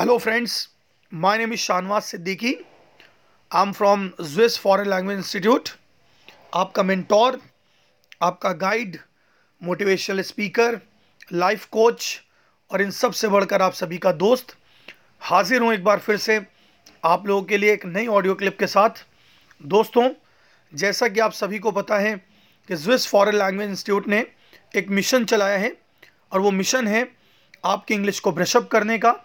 Hello, friends. My name is Shanwaz Siddiqui. I'm from Swiss Foreign Language Institute. आपका mentor आपका guide motivational speaker life coach और इन सबसे बढ़कर आप सभी का दोस्त हाजिर हूँ एक बार फिर से आप लोगों के लिए एक नई ऑडियो क्लिप के साथ दोस्तों जैसा कि आप सभी को पता है कि स्विस फॉरेन लैंग्वेज इंस्टीट्यूट ने एक मिशन चलाया है और वो मिशन है आपकी इंग्लिश को ब्रशअप करने का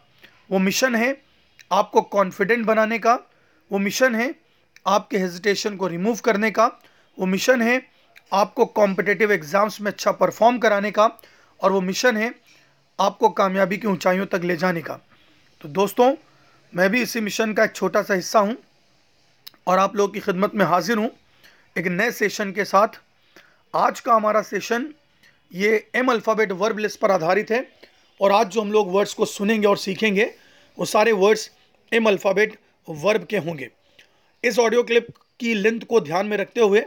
वो मिशन है आपको कॉन्फिडेंट बनाने का, वो मिशन है आपके हेजिटेशन को रिमूव करने का, वो मिशन है आपको कॉम्पिटेटिव एग्ज़ाम्स में अच्छा परफॉर्म कराने का और वो मिशन है आपको कामयाबी की ऊंचाइयों तक ले जाने का। तो दोस्तों, मैं भी इसी मिशन का एक छोटा सा हिस्सा हूँ और आप लोगों की खिदमत में हाजिर हूँ एक नए सेशन के साथ। आज का हमारा सेशन ये एम अल्फ़ाबेट वर्ब लिस्ट पर आधारित है। और आज जो हम लोग वर्ड्स को सुनेंगे और सीखेंगे, वो सारे वर्ड्स एम अल्फ़ाबेट वर्ब के होंगे। इस ऑडियो क्लिप की लेंथ को ध्यान में रखते हुए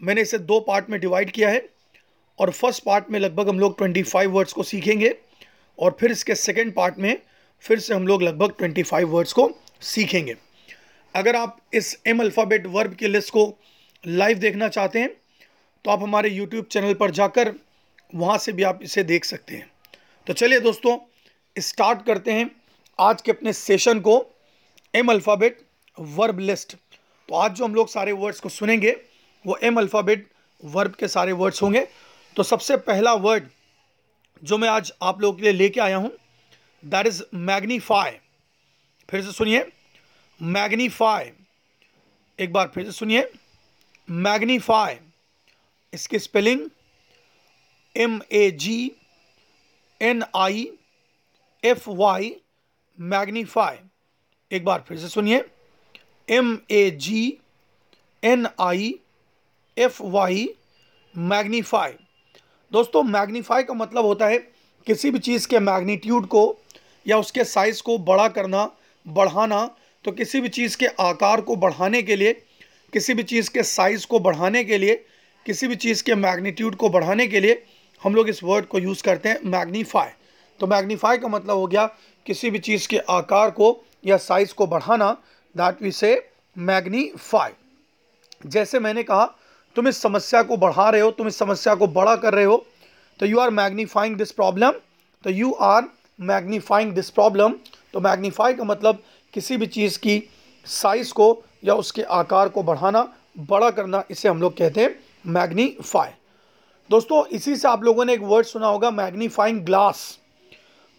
मैंने इसे दो पार्ट में डिवाइड किया है और फ़र्स्ट पार्ट में लगभग हम लोग 25 वर्ड्स को सीखेंगे और फिर इसके सेकेंड पार्ट में फिर से हम लोग लगभग 25 वर्ड्स को सीखेंगे। अगर आप इस एम अल्फ़ाबेट वर्ब की लिस्ट को लाइव देखना चाहते हैं तो आप हमारे यूट्यूब चैनल पर जाकर वहाँ से भी आप इसे देख सकते हैं। तो चलिए दोस्तों स्टार्ट करते हैं आज के अपने सेशन को। एम अल्फ़ाबेट वर्ब लिस्ट तो आज जो हम लोग सारे वर्ड्स को सुनेंगे, वो एम अल्फ़ाबेट वर्ब के सारे वर्ड्स होंगे। तो सबसे पहला वर्ड जो मैं आज आप लोगों के लिए लेके आया हूँ दैट इज़ मैग्नीफाई फिर से सुनिए मैग्नीफाई एक बार फिर से सुनिए मैग्नीफाई इसकी spelling M A G N I F Y magnify एक बार फिर से सुनिए। M A G N I F Y magnify दोस्तों मैग्नीफाई का मतलब होता है किसी भी चीज़ के मैग्नीट्यूड को या उसके साइज़ को बड़ा करना, बढ़ाना। तो किसी भी चीज़ के आकार को बढ़ाने के लिए, किसी भी चीज़ के साइज़ को बढ़ाने के लिए, किसी भी चीज़ के मैग्नीट्यूड को बढ़ाने के लिए हम लोग इस वर्ड को यूज़ करते हैं मैग्नीफाई तो मैग्नीफाई का मतलब हो गया किसी भी चीज़ के आकार को या साइज़ को बढ़ाना दैट वी से मैग्नीफाई जैसे मैंने कहा, तुम इस समस्या को बढ़ा रहे हो, तुम इस समस्या को बड़ा कर रहे हो तो you are magnifying this problem तो you are magnifying this problem तो मैग्नीफाई का मतलब किसी भी चीज़ की साइज़ को या उसके आकार को बढ़ाना, बड़ा करना, इसे हम लोग कहते हैं मैग्नीफाई दोस्तों, इसी से आप लोगों ने एक वर्ड सुना होगा मैग्नीफाइंग ग्लास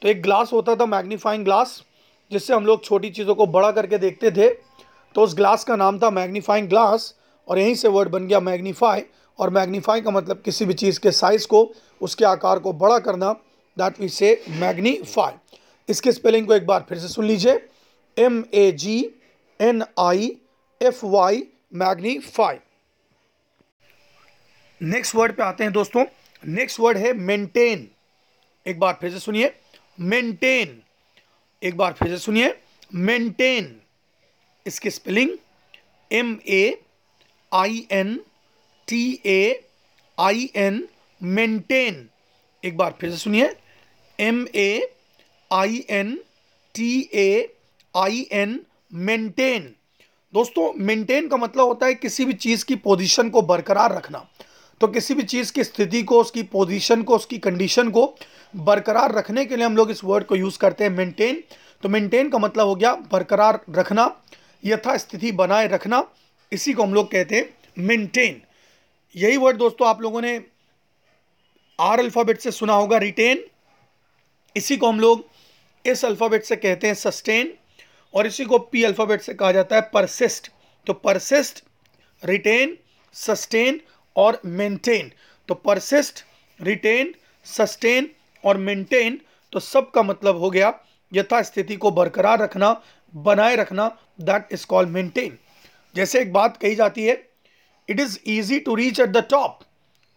तो एक ग्लास होता था मैग्नीफाइंग ग्लास जिससे हम लोग छोटी चीज़ों को बड़ा करके देखते थे। तो उस ग्लास का नाम था मैग्नीफाइंग ग्लास और यहीं से वर्ड बन गया मैग्नीफाई और मैग्नीफाई का मतलब किसी भी चीज़ के साइज़ को, उसके आकार को बड़ा करना दैट वी से मैग्नीफाई इसके स्पेलिंग को एक बार फिर से सुन लीजिए। M A G N I F Y magnify next word पे आते हैं दोस्तों। नेक्स्ट वर्ड है मेंटेन एक बार फिर से सुनिए। मेंटेन एक बार फिर से सुनिए। मेंटेन इसकी spelling M A I N T A I N maintain एक बार फिर से सुनिए। M A I N T A I N maintain दोस्तों मेंटेन का मतलब होता है किसी भी चीज़ की पोजीशन को बरकरार रखना। तो किसी भी चीज़ की स्थिति को, उसकी पोजीशन को, उसकी कंडीशन को बरकरार रखने के लिए हम लोग इस वर्ड को यूज़ करते हैं मेंटेन तो मेंटेन का मतलब हो गया बरकरार रखना यथा स्थिति बनाए रखना, इसी को हम लोग कहते हैं मेंटेन यही वर्ड दोस्तों आप लोगों ने आर अल्फ़ाबेट से सुना होगा रिटेन इसी को हम लोग इस अल्फ़ाबेट से कहते हैं सस्टेन और इसी को पी अल्फ़ाबेट से कहा जाता है परसिस्ट तो परसिस्ट रिटेन सस्टेन और मेंटेन तो परसिस्ट रिटेन सस्टेन और मेंटेन तो सब का मतलब हो गया यथा स्थिति को बरकरार रखना, बनाए रखना दैट इज़ कॉल्ड मेंटेन जैसे एक बात कही जाती है it is easy to reach at the top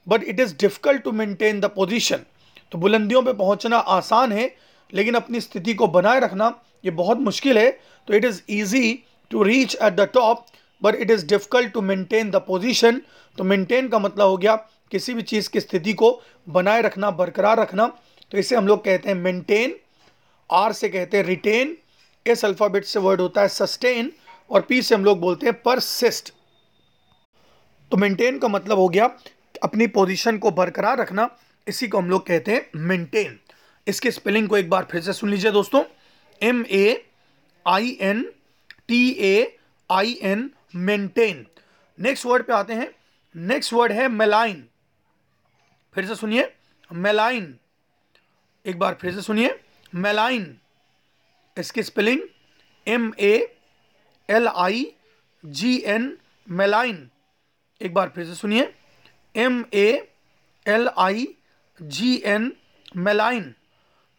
but it is difficult to maintain the position तो बुलंदियों पे पहुँचना आसान है, लेकिन अपनी स्थिति को बनाए रखना ये बहुत मुश्किल है। तो it is easy to reach at the top but it is difficult to maintain the position तो मेंटेन का मतलब हो गया किसी भी चीज़ की स्थिति को बनाए रखना, बरकरार रखना। तो इसे हम लोग कहते हैं मेंटेन आर से कहते हैं रिटेन एस अल्फ़ाबेट से वर्ड होता है सस्टेन और पी से हम लोग बोलते हैं परसिस्ट तो मेंटेन का मतलब हो गया अपनी पोजीशन को बरकरार रखना। इसी को हम लोग कहते हैं मेंटेन इसके स्पेलिंग को एक बार फिर से सुन लीजिए दोस्तों। M A I N T A I N maintain next word पे आते हैं। नेक्स्ट वर्ड है मेलाइन फिर से सुनिए। मेलाइन एक बार फिर से सुनिए। मेलाइन इसकी spelling M A L I G N malign एक बार फिर से सुनिए। M A L I G N malign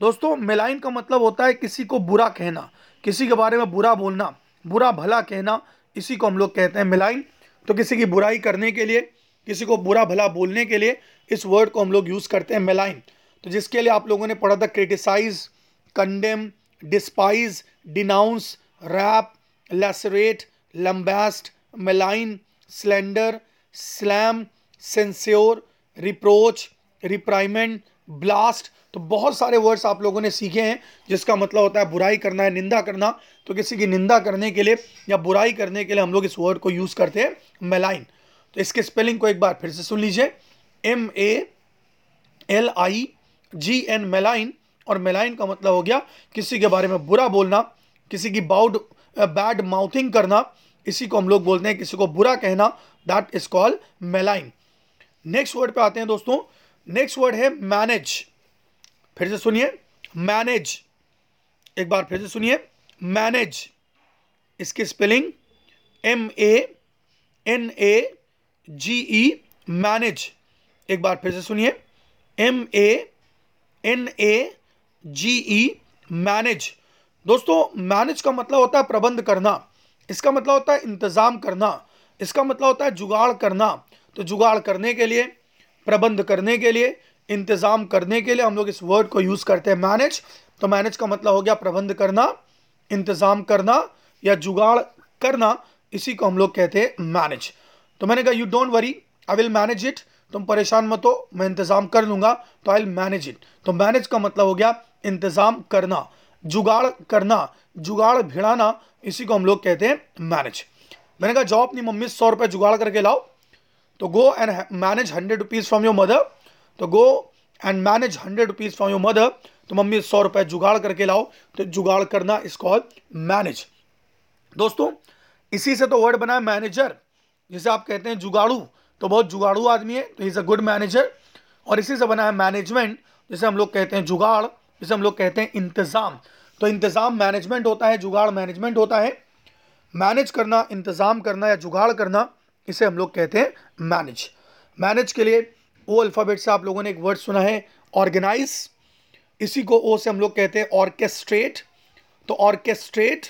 दोस्तों मेलाइन का मतलब होता है किसी को बुरा कहना, किसी के बारे में बुरा बोलना, बुरा भला कहना इसी को हम लोग कहते हैं मिलाइन। तो किसी की बुराई करने के लिए, किसी को बुरा भला बोलने के लिए इस वर्ड को हम लोग यूज़ करते हैं मिलाइन। तो जिसके लिए आप लोगों ने पढ़ा था criticise condemn despise denounce rap lacerate lambaste malign slander slam censure reproach reprimand blast तो बहुत सारे वर्ड्स आप लोगों ने सीखे हैं, जिसका मतलब होता है बुराई करना है, निंदा करना। तो किसी की निंदा करने के लिए या बुराई करने के लिए हम लोग इस वर्ड को यूज़ करते हैं मेलाइन तो इसके स्पेलिंग को एक बार फिर से सुन लीजिए। M A L I G N malign और मेलाइन का मतलब हो गया किसी के बारे में बुरा बोलना, किसी की बाउड बैड माउथिंग करना, इसी को हम लोग बोलते हैं, किसी को बुरा कहना that is called malign next word पे आते हैं दोस्तों नेक्स्ट वर्ड है मैनेज फिर से सुनिए मैनेज एक बार फिर से सुनिए मैनेज इसकी spelling M A N A G E manage एक बार फिर से सुनिए M A N A G E manage दोस्तों मैनेज का मतलब होता है प्रबंध करना. इसका मतलब होता है इंतज़ाम करना. इसका मतलब होता है जुगाड़ करना. तो जुगाड़ करने के लिए प्रबंध करने के लिए, इंतज़ाम करने के लिए हम लोग इस वर्ड को यूज़ करते हैं मैनेज तो मैनेज का मतलब हो गया प्रबंध करना, इंतज़ाम करना या जुगाड़ करना, इसी को हम लोग कहते हैं मैनेज तो मैंने कहा you don't worry I will manage it तुम परेशान मत हो, मैं इंतज़ाम कर लूँगा तो आई विल मैनेज इट तो मैनेज का मतलब हो गया इंतज़ाम करना, जुगाड़ करना, जुगाड़ भिड़ाना, इसी को हम लोग कहते हैं मैनेज मैंने कहा, जाओ अपनी मम्मी सौ रुपये जुगाड़ करके लाओ तो go and manage hundred rupees from your mother तो go and manage hundred rupees from your mother तो मम्मी सौ रुपये जुगाड़ करके लाओ। तो जुगाड़ करना इस कॉल मैनेज दोस्तों, इसी से तो वर्ड बना है मैनेजर जिसे आप कहते हैं जुगाड़ू तो बहुत जुगाड़ू आदमी है तो इज़ अ गुड मैनेजर और इसी से बना है मैनेजमेंट जिसे हम लोग कहते हैं जुगाड़, जिसे हम लोग कहते हैं इंतज़ाम. तो इंतज़ाम मैनेजमेंट होता है, जुगाड़ मैनेजमेंट होता है. मैनेज करना, इंतज़ाम करना या जुगाड़ करना इसे हम लोग कहते हैं मैनेज मैनेज के लिए ओ अल्फ़ाबेट से आप लोगों ने एक वर्ड सुना है ऑर्गेनाइज इसी को ओ से हम लोग कहते हैं ऑर्केस्ट्रेट तो ऑर्केस्ट्रेट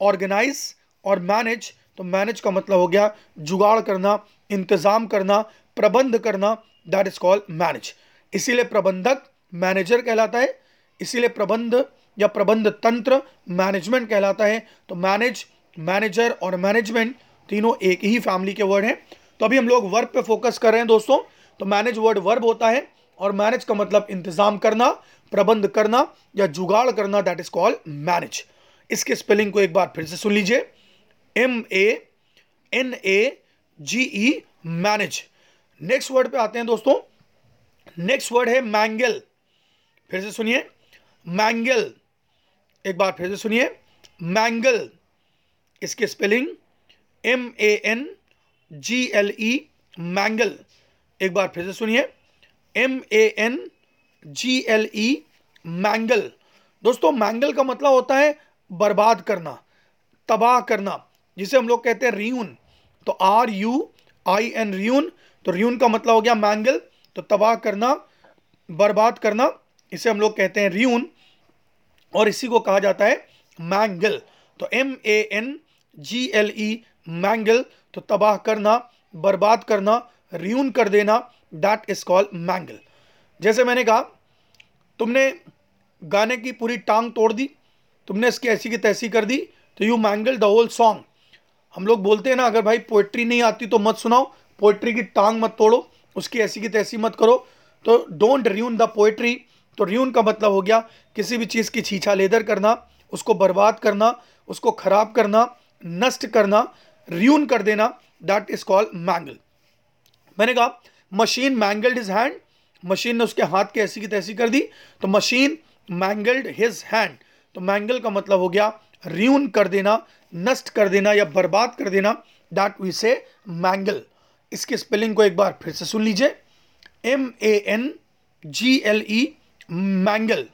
ऑर्गेनाइज और मैनेज तो मैनेज का मतलब हो गया जुगाड़ करना, इंतज़ाम करना, प्रबंध करना दैट इज़ कॉल्ड मैनेज इसीलिए प्रबंधक मैनेजर कहलाता है, इसीलिए प्रबंध या प्रबंध तंत्र मैनेजमेंट कहलाता है. तो मैनेज मैनेजर और मैनेजमेंट तीनों एक ही फैमिली के वर्ड हैं। तो अभी हम लोग वर्ब पे फोकस कर रहे हैं दोस्तों। तो मैनेज वर्ड वर्ब होता है और मैनेज का मतलब इंतज़ाम करना, प्रबंध करना या जुगाड़ करना दैट इज़ कॉल्ड मैनेज इसके स्पेलिंग को एक बार फिर से सुन लीजिए। M A N A G E manage next word पे आते हैं दोस्तों। नेक्स्ट वर्ड है मैंगल फिर से सुनिए। मैंगल एक बार फिर से सुनिए। मैंगल इसकी spelling M A N G L E mangle एक बार फिर से सुनिए। M A N G L E mangle दोस्तों मैंगल का मतलब होता है बर्बाद करना, तबाह करना, जिसे हम लोग कहते हैं रियून। तो R U I N ruin. तो रियून का मतलब हो गया मैंगल तो तबाह करना, बर्बाद करना, इसे हम लोग कहते हैं रियून। और इसी को कहा जाता है मैंगल तो M A N G L E mangle तो तबाह करना, बर्बाद करना रियून कर देना दैट इज़ कॉल्ड मैंगल जैसे मैंने कहा, तुमने गाने की पूरी टांग तोड़ दी, तुमने इसकी ऐसी की तैसी कर दी तो you mangle the whole song हम लोग बोलते हैं ना, अगर भाई पोइट्री नहीं आती तो मत सुनाओ पोइट्री की टांग मत तोड़ो, उसकी ऐसी की तैसी मत करो तो डोंट रियून द पोइट्री तो रियून का मतलब हो गया, किसी भी चीज़ की छीछा लेदर करना, उसको बर्बाद करना, उसको खराब करना, नष्ट करना रियून कर देना दैट इज़ कॉल्ड मैंगल मैंने कहा machine mangled his hand machine ने उसके हाथ के ऐसी की तैसी कर दी तो मशीन मैंगल्ड हिज हैंड तो मैंगल का मतलब हो गया, रियून कर देना, नष्ट कर देना या बर्बाद कर देना दैट वी से मैंगल इसके स्पेलिंग को एक बार फिर से सुन लीजिए. M A N G L E mangle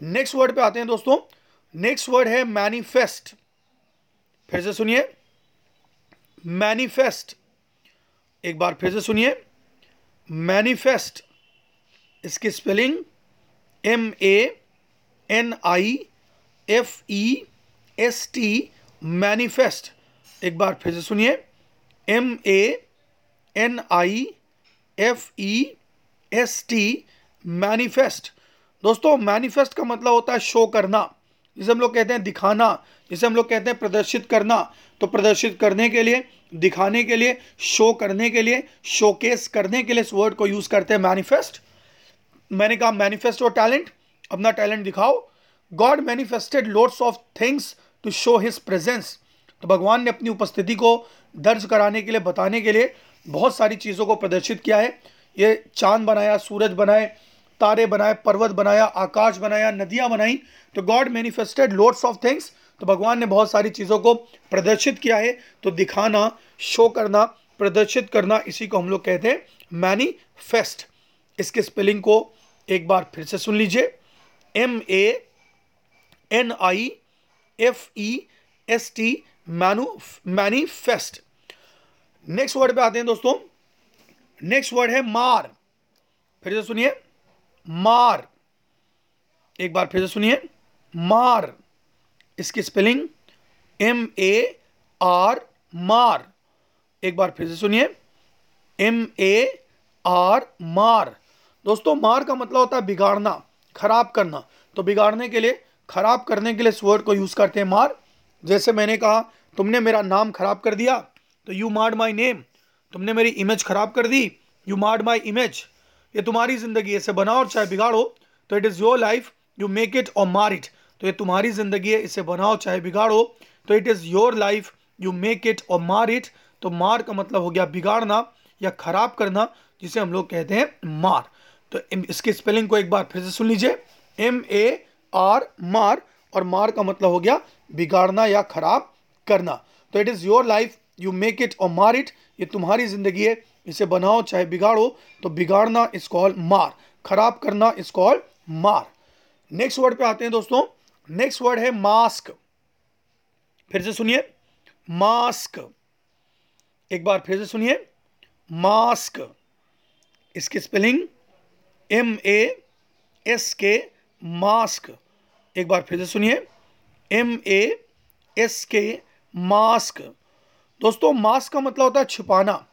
next word पे आते हैं दोस्तों. नेक्स्ट वर्ड है मैनिफेस्ट फिर से सुनिए. मैनिफेस्ट एक बार फिर से सुनिए. मैनिफेस्ट इसकी spelling M A N I F E S T manifest एक बार फिर से सुनिए. M A N I F E S T manifest दोस्तों मैनिफेस्ट का मतलब होता है शो करना. जिसे हम लोग कहते हैं दिखाना. जिसे हम लोग कहते हैं प्रदर्शित करना। तो प्रदर्शित करने के लिए, दिखाने के लिए शो करने के लिए शोकेस करने के लिए इस वर्ड को यूज़ करते हैं मैनिफेस्ट मैंने कहा मैनिफेस्ट और टैलेंट अपना टैलेंट दिखाओ। God manifested loads of things to show his presence तो भगवान ने अपनी उपस्थिति को दर्ज कराने के लिए, बताने के लिए बहुत सारी चीज़ों को प्रदर्शित किया है। ये चाँद बनाया, सूरज बनाए, तारे बनाए, पर्वत बनाया, आकाश बनाया, नदियाँ बनाई। तो God manifested loads of things तो भगवान ने बहुत सारी चीज़ों को प्रदर्शित किया है। तो दिखाना शो करना, प्रदर्शित करना, इसी को हम लोग कहते हैं मैनिफेस्ट इसके स्पेलिंग को एक बार फिर से सुन लीजिए। M A N I F E S T मैनु manifest next word पे आते हैं दोस्तों। नेक्स्ट वर्ड है मार। फिर से सुनिए। मार। एक बार फिर से सुनिए। मार। इसकी स्पेलिंग एम ए आर मार। एक बार फिर से सुनिए। एम ए आर मार। दोस्तों, मार का मतलब होता है बिगाड़ना, खराब करना। तो बिगाड़ने के लिए, खराब करने के लिए इस वर्ड को यूज़ करते हैं मार। जैसे मैंने कहा, तुमने मेरा नाम खराब कर दिया तो यू मार्ड माई नेम तुमने मेरी इमेज खराब कर दी यू मार्ड माई इमेज ये तुम्हारी ज़िंदगी ऐसे बनाओ और चाहे बिगाड़ो तो it is your life you make it or mar it तो ये तुम्हारी ज़िंदगी है, इसे बनाओ, चाहे बिगाड़ो। तो it is your life you make it or mar it तो मार का मतलब हो गया बिगाड़ना या ख़राब करना, जिसे हम लोग कहते हैं मार। तो इसकी स्पेलिंग को एक बार फिर से सुन लीजिए। एम ए आर मार, और मार का मतलब हो गया बिगाड़ना या खराब करना। तो it is your life you make it or mar it ये तुम्हारी ज़िंदगी है, इसे बनाओ, चाहे बिगाड़ो। तो बिगाड़ना इस कॉल मार। खराब करना इस कॉल मार। नेक्स्ट वर्ड पे आते हैं दोस्तों। नेक्स्ट वर्ड है मास्क फिर से सुनिए. मास्क एक बार फिर से सुनिए. मास्क इसकी spelling M A S K mask एक बार फिर से सुनिए. M A S K mask दोस्तों मास्क का मतलब होता है छुपाना,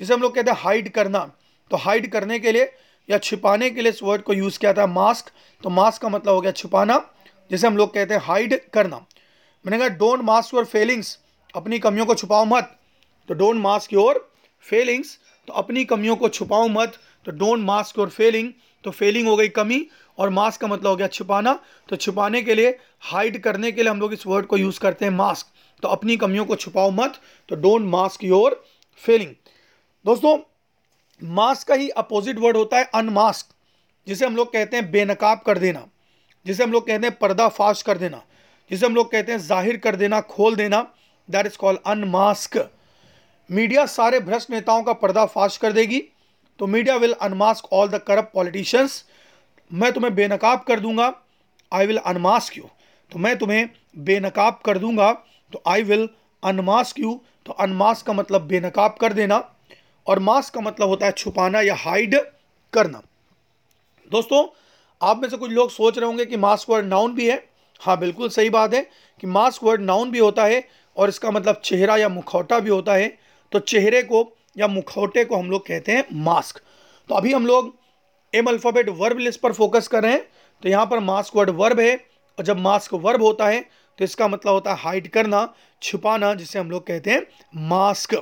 जिसे हम लोग कहते हैं हाइड करना. तो हाइड करने के लिए या छिपाने के लिए इस वर्ड को यूज़ किया था मास्क तो मास्क का मतलब हो गया छुपाना. जिसे हम लोग कहते हैं हाइड करना। मैंने कहा डोंट मास्क योर फेलिंग्स अपनी कमियों को छुपाओ मत। तो डोंट मास्क योर फेलिंग्स तो अपनी कमियों को छुपाओ मत। तो डोंट मास्क योर फेलिंग तो फेलिंग हो गई कमी, और मास्क का मतलब हो गया छुपाना। तो छुपाने के लिए हाइड करने के लिए हम लोग इस वर्ड को यूज़ करते हैं मास्क तो अपनी कमियों को छुपाओ मत। तो डोंट मास्क योर फेलिंग दोस्तों मास्क का ही अपोजिट वर्ड होता है अनमास्क जिसे हम लोग कहते हैं बेनकाब कर देना। जिसे हम लोग कहते हैं पर्दाफाश कर देना, जिसे हम लोग कहते हैं ज़ाहिर कर देना, खोल देना that is called unmask media सारे भ्रष्ट नेताओं का पर्दाफाश कर देगी तो media will unmask all the corrupt politicians मैं तुम्हें बेनकाब कर दूँगा आई विल अनमास्क यू तो मैं तुम्हें बेनकाब कर दूँगा तो आई विल अनमास्क यू तो अनमास्क का मतलब बेनकाब कर देना, और मास्क का मतलब होता है छुपाना या हाइड करना. दोस्तों आप में से कुछ लोग सोच रहे होंगे कि मास्क वर्ड नाउन भी है। हाँ बिल्कुल सही बात है कि मास्क वर्ड नाउन भी होता है और इसका मतलब चेहरा या मुखौटा भी होता है। तो चेहरे को या मुखौटे को हम लोग कहते हैं मास्क तो अभी हम लोग एम अल्फ़ाबेट वर्ब लिस्ट पर फोकस कर रहे हैं। तो यहाँ पर मास्क वर्ड वर्ब है और जब मास्क वर्ब होता है तो इसका मतलब होता है हाइड करना, छुपाना, जिसे हम लोग कहते हैं मास्क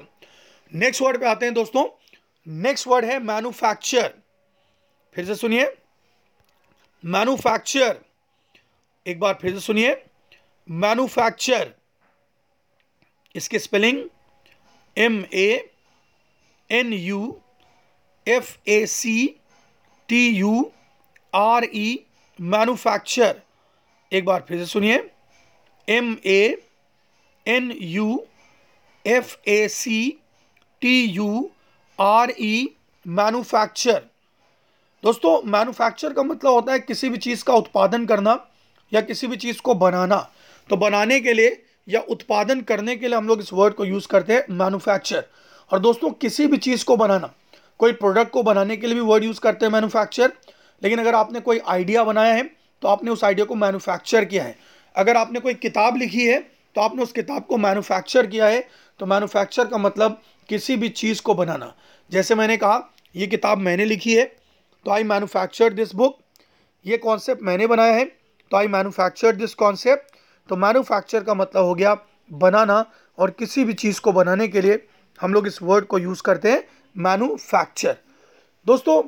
नेक्स्ट वर्ड पे आते हैं दोस्तों। नेक्स्ट वर्ड है मैन्युफैक्चर फिर से सुनिए। मैन्युफैक्चर। एक बार फिर से सुनिए। मैन्युफैक्चर। इसकी spelling M A N U F A C T U R E manufacture. एक बार फिर से सुनिए। M A N U F A C T U R E manufacture. दोस्तों मैन्युफैक्चर का मतलब होता है किसी भी चीज़ का उत्पादन करना या किसी भी चीज़ को बनाना। तो बनाने के लिए या उत्पादन करने के लिए हम लोग इस वर्ड को यूज़ करते हैं मैनुफैक्चर और दोस्तों, किसी भी चीज़ को बनाना, कोई प्रोडक्ट को बनाने के लिए भी वर्ड यूज़ करते हैं मैनुफैक्चर लेकिन अगर आपने कोई आइडिया बनाया है तो आपने उस आइडिया को मैनुफैक्चर किया है। अगर आपने कोई किताब लिखी है तो आपने उस किताब को मैनुफैक्चर किया है। तो मैनुफैक्चर का मतलब किसी भी चीज़ को बनाना। जैसे मैंने कहा, ये किताब मैंने लिखी है तो आई मैनुफैक्चर दिस बुक ये कॉन्सेप्ट मैंने बनाया है। तो आई मैनुफैक्चर दिस कॉन्सेप्ट तो मैनुफैक्चर का मतलब हो गया बनाना और किसी भी चीज़ को बनाने के लिए हम लोग इस वर्ड को यूज़ करते हैं मैनुफैक्चर दोस्तों,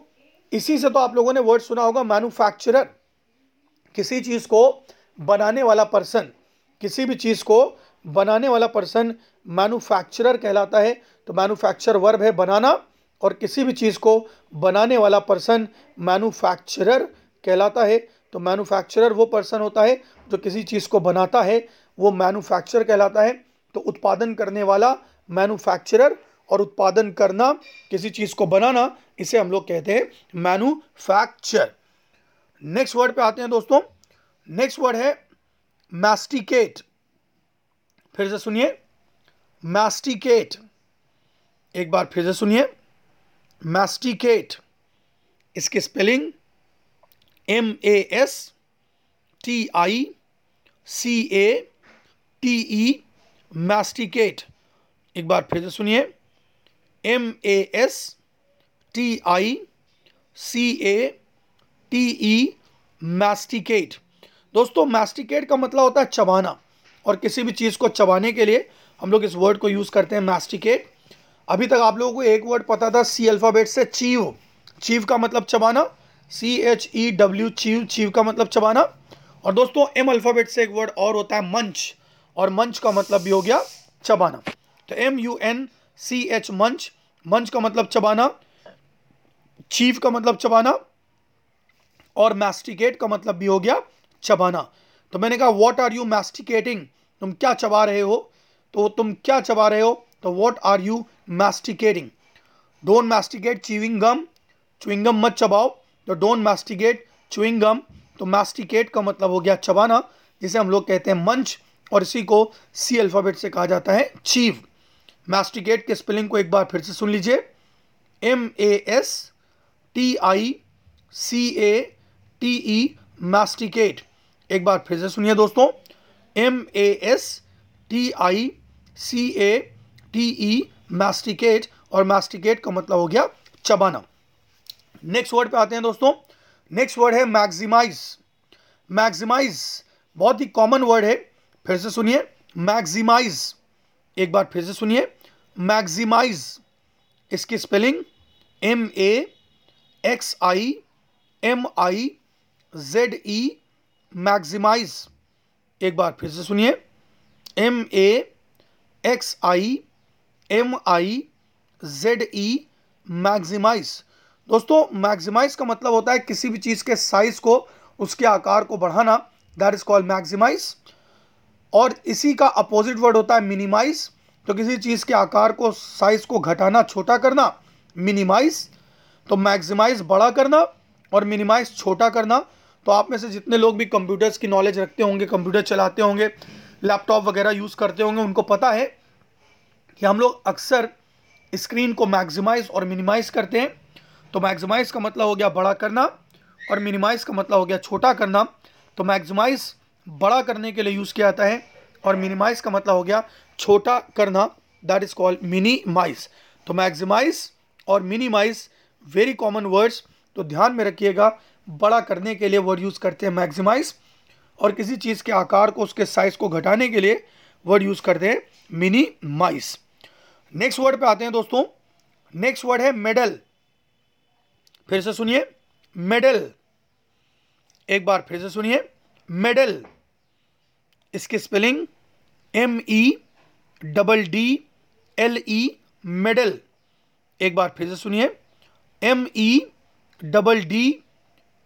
इसी से तो आप लोगों ने वर्ड सुना होगा मैन्युफैक्चरर किसी चीज़ को बनाने वाला पर्सन किसी भी चीज़ को बनाने वाला पर्सन मैन्युफैक्चरर कहलाता है। तो मैनुफैक्चर वर्ब है बनाना। और किसी भी चीज़ को बनाने वाला पर्सन मैन्युफैक्चरर कहलाता है। तो मैन्युफैक्चरर वो पर्सन होता है जो किसी चीज़ को बनाता है, वो मैन्युफैक्चर कहलाता है। तो उत्पादन करने वाला मैन्युफैक्चरर और उत्पादन करना, किसी चीज़ को बनाना, इसे हम लोग कहते हैं मैनुफैक्चर नेक्स्ट वर्ड पे आते हैं दोस्तों। नेक्स्ट वर्ड है मैस्टिकेट फिर से सुनिए। मैस्टिकेट एक बार फिर से सुनिए। मैस्टिकेट इसकी spelling M A S T I C A T E masticate एक बार फिर से सुनिए। M A S T I C A T E masticate दोस्तों मैस्टिकेट का मतलब होता है चबाना। और किसी भी चीज़ को चबाने के लिए हम लोग इस वर्ड को यूज़ करते हैं मैस्टिकेट अभी तक आप लोगों को एक वर्ड पता था सी अल्फ़ाबेट से चीव। चीव का मतलब चबाना। C H E W chew chew का मतलब चबाना। और दोस्तों एम अल्फ़ाबेट से एक वर्ड और होता है मंच। और मंच का मतलब भी हो गया चबाना। तो M U N C H munch. Munch का मतलब चबाना। चीफ का मतलब चबाना। और मैस्टिकेट का मतलब भी हो गया चबाना। तो मैंने कहा व्हाट आर यू मैस्टिकेटिंग तुम क्या चबा रहे हो? तो तुम क्या चबा रहे हो? तो what are you masticating don't masticate chewing gum chewing gum मत चबाओ। तो डोंट मैस्टिकेट च्विंग गम तो मैस्टिकेट का मतलब हो गया चबाना, जिसे हम लोग कहते हैं मंच और इसी को सी अल्फ़ाबेट से कहा जाता है चीव मैस्टिकेट के स्पेलिंग को एक बार फिर से सुन लीजिए। M A S T I C A T E masticate एक बार फिर से सुनिए दोस्तों। M A S T I C A T E masticate और मैस्टिकेट का मतलब हो गया चबाना। नेक्स्ट वर्ड पे आते हैं दोस्तों। नेक्स्ट वर्ड है मैक्सिमाइज मैक्सिमाइज बहुत ही कॉमन वर्ड है। फिर से सुनिए। मैक्सिमाइज एक बार फिर से सुनिए। मैक्सिमाइज इसकी spelling M A X I M I Z E maximise एक बार फिर से सुनिए। M A X I M I Z E maximise दोस्तों मैक्सिमाइज का मतलब होता है किसी भी चीज़ के साइज़ को, उसके आकार को बढ़ाना। दैट इज़ कॉल्ड मैक्सिमाइज और इसी का अपोजिट वर्ड होता है मिनिमाइज तो किसी चीज़ के आकार को साइज़ को घटाना, छोटा करना मिनिमाइज तो मैक्सिमाइज बड़ा करना और मिनिमाइज छोटा करना। तो आप में से जितने लोग भी कंप्यूटर्स की नॉलेज रखते होंगे कंप्यूटर चलाते होंगे लैपटॉप वगैरह यूज़ करते होंगे, उनको पता है कि हम लोग अक्सर स्क्रीन को मैक्सिमाइज और मिनिमाइज करते हैं। तो मैक्सिमाइज का मतलब हो गया बड़ा करना और मिनिमाइज का मतलब हो गया छोटा करना। तो मैक्सिमाइज बड़ा करने के लिए यूज़ किया जाता है और मिनिमाइज का मतलब हो गया छोटा करना। दैट इज़ कॉल्ड मिनीमाइज तो मैक्सिमाइज और मिनिमाइज वेरी कॉमन वर्ड्स तो ध्यान में रखिएगा, बड़ा करने के लिए वर्ड यूज़ करते हैं मैक्सिमाइज। और किसी चीज़ के आकार को, उसके साइज़ को घटाने के लिए वर्ड यूज़ करते हैं मिनी माइस नेक्स्ट वर्ड पे आते हैं दोस्तों। नेक्स्ट वर्ड है मेडल फिर से सुनिए मेडल एक बार फिर से सुनिए मेडल इसकी spelling M E double D L E meddle एक बार फिर से सुनिए M E double D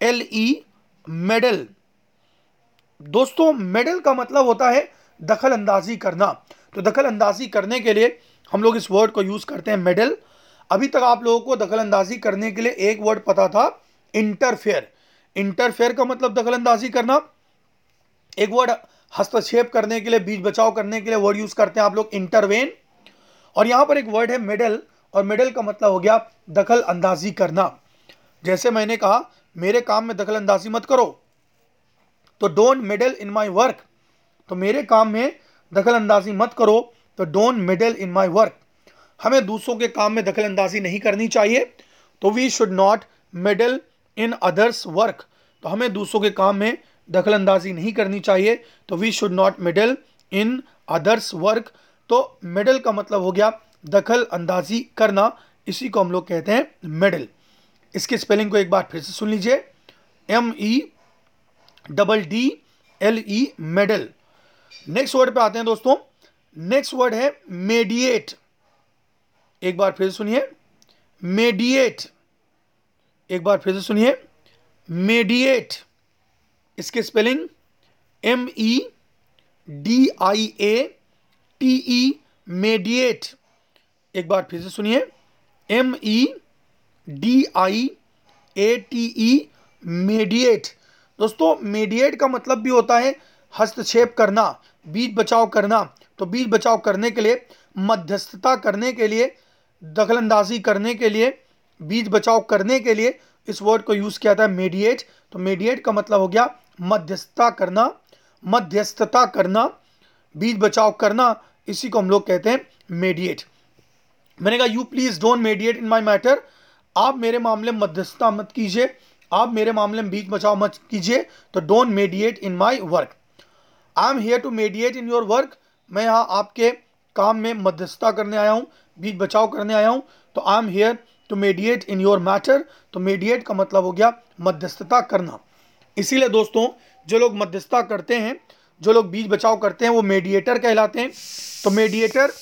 L E meddle दोस्तों मेडल का मतलब होता है दखल अंदाजी करना। तो दखल अंदाजी करने के लिए हम लोग इस वर्ड को यूज़ करते हैं मेडल अभी तक आप लोगों को दखल अंदाजी करने के लिए एक वर्ड पता था इंटरफेयर इंटरफेयर का मतलब दखल अंदाजी करना। एक वर्ड हस्तक्षेप करने के लिए, बीच बचाव करने के लिए वर्ड यूज़ करते हैं आप लोग इंटरवेन और यहाँ पर एक वर्ड है मेडल और मेडल का मतलब हो गया दखल अंदाजी करना। जैसे मैंने कहा, मेरे काम में दखल अंदाजी मत करो। तो don't meddle in my work तो मेरे काम में दखल अंदाजी मत करो तो don't meddle in my work हमें दूसरों के काम में दखल अंदाजी नहीं करनी चाहिए तो we should not meddle in others work तो हमें दूसरों के काम में दखल अंदाजी नहीं करनी चाहिए तो we should not meddle in others work तो मेडल का मतलब हो गया दखल अंदाजी करना, इसी को हम लोग कहते हैं मेडल इसकी स्पेलिंग को एक बार फिर से सुन लीजिए. M E double D L E meddle next word पे आते हैं दोस्तों। नेक्स्ट वर्ड है मेडिएट एक बार फिर सुनिए। मेडिएट एक बार फिर से सुनिए। मेडिएट इसके spelling M E D I A T E mediate एक बार फिर से सुनिए। M E D I A T E mediate दोस्तों मेडिएट का मतलब भी होता है हस्तक्षेप करना, बीज बचाव करना तो बीज बचाव करने के लिए, मध्यस्थता करने के लिए, दखलंदाजी करने के लिए, बीज बचाव करने के लिए इस वर्ड को यूज़ किया था मेडिएट तो मेडिएट का मतलब हो गया मध्यस्थता करना मध्यस्थता करना, बीज बचाव करना, इसी को हम लोग कहते हैं मेडिएट मैंने कहा you please don't mediate in my matter आप मेरे मामले में मध्यस्थता मत कीजिए, आप मेरे मामले में बीच बचाव मत कीजिए तो don't mediate in my work I am here to mediate in your work मैं यहाँ आपके काम में मध्यस्थता करने आया हूँ, बीच बचाव करने आया हूँ तो I am here to mediate in your matter तो मेडिएट का मतलब हो गया मध्यस्थता करना। इसीलिए दोस्तों, जो लोग मध्यस्थता करते हैं, जो लोग बीच बचाव करते हैं, वो मेडिएटर कहलाते हैं। तो मेडिएटर